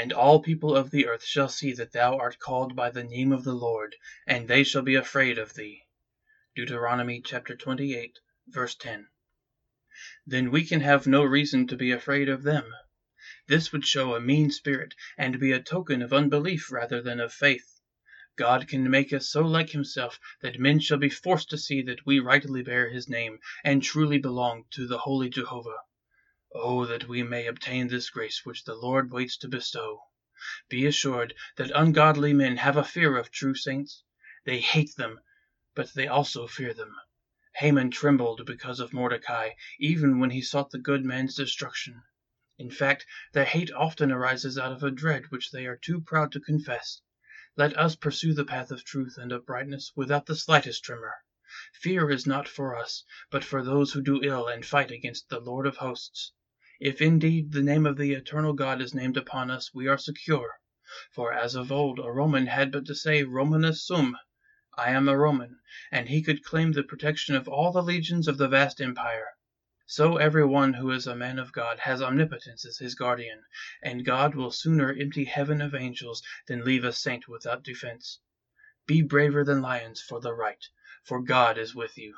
And all people of the earth shall see that thou art called by the name of the Lord, and they shall be afraid of thee. Deuteronomy chapter 28, verse 10. Then we can have no reason to be afraid of them. This would show a mean spirit, and be a token of unbelief rather than of faith. God can make us so like himself that men shall be forced to see that we rightly bear his name, and truly belong to the holy Jehovah. Oh, that we may obtain this grace which the Lord waits to bestow. Be assured that ungodly men have a fear of true saints. They hate them, but they also fear them. Haman trembled because of Mordecai, even when he sought the good man's destruction. In fact, their hate often arises out of a dread which they are too proud to confess. Let us pursue the path of truth and uprightness without the slightest tremor. Fear is not for us, but for those who do ill and fight against the Lord of hosts. If indeed the name of the eternal God is named upon us, we are secure. For as of old a Roman had but to say Romanus sum, I am a Roman, and he could claim the protection of all the legions of the vast empire. So every one who is a man of God has omnipotence as his guardian, and God will sooner empty heaven of angels than leave a saint without defense. Be braver than lions for the right, for God is with you.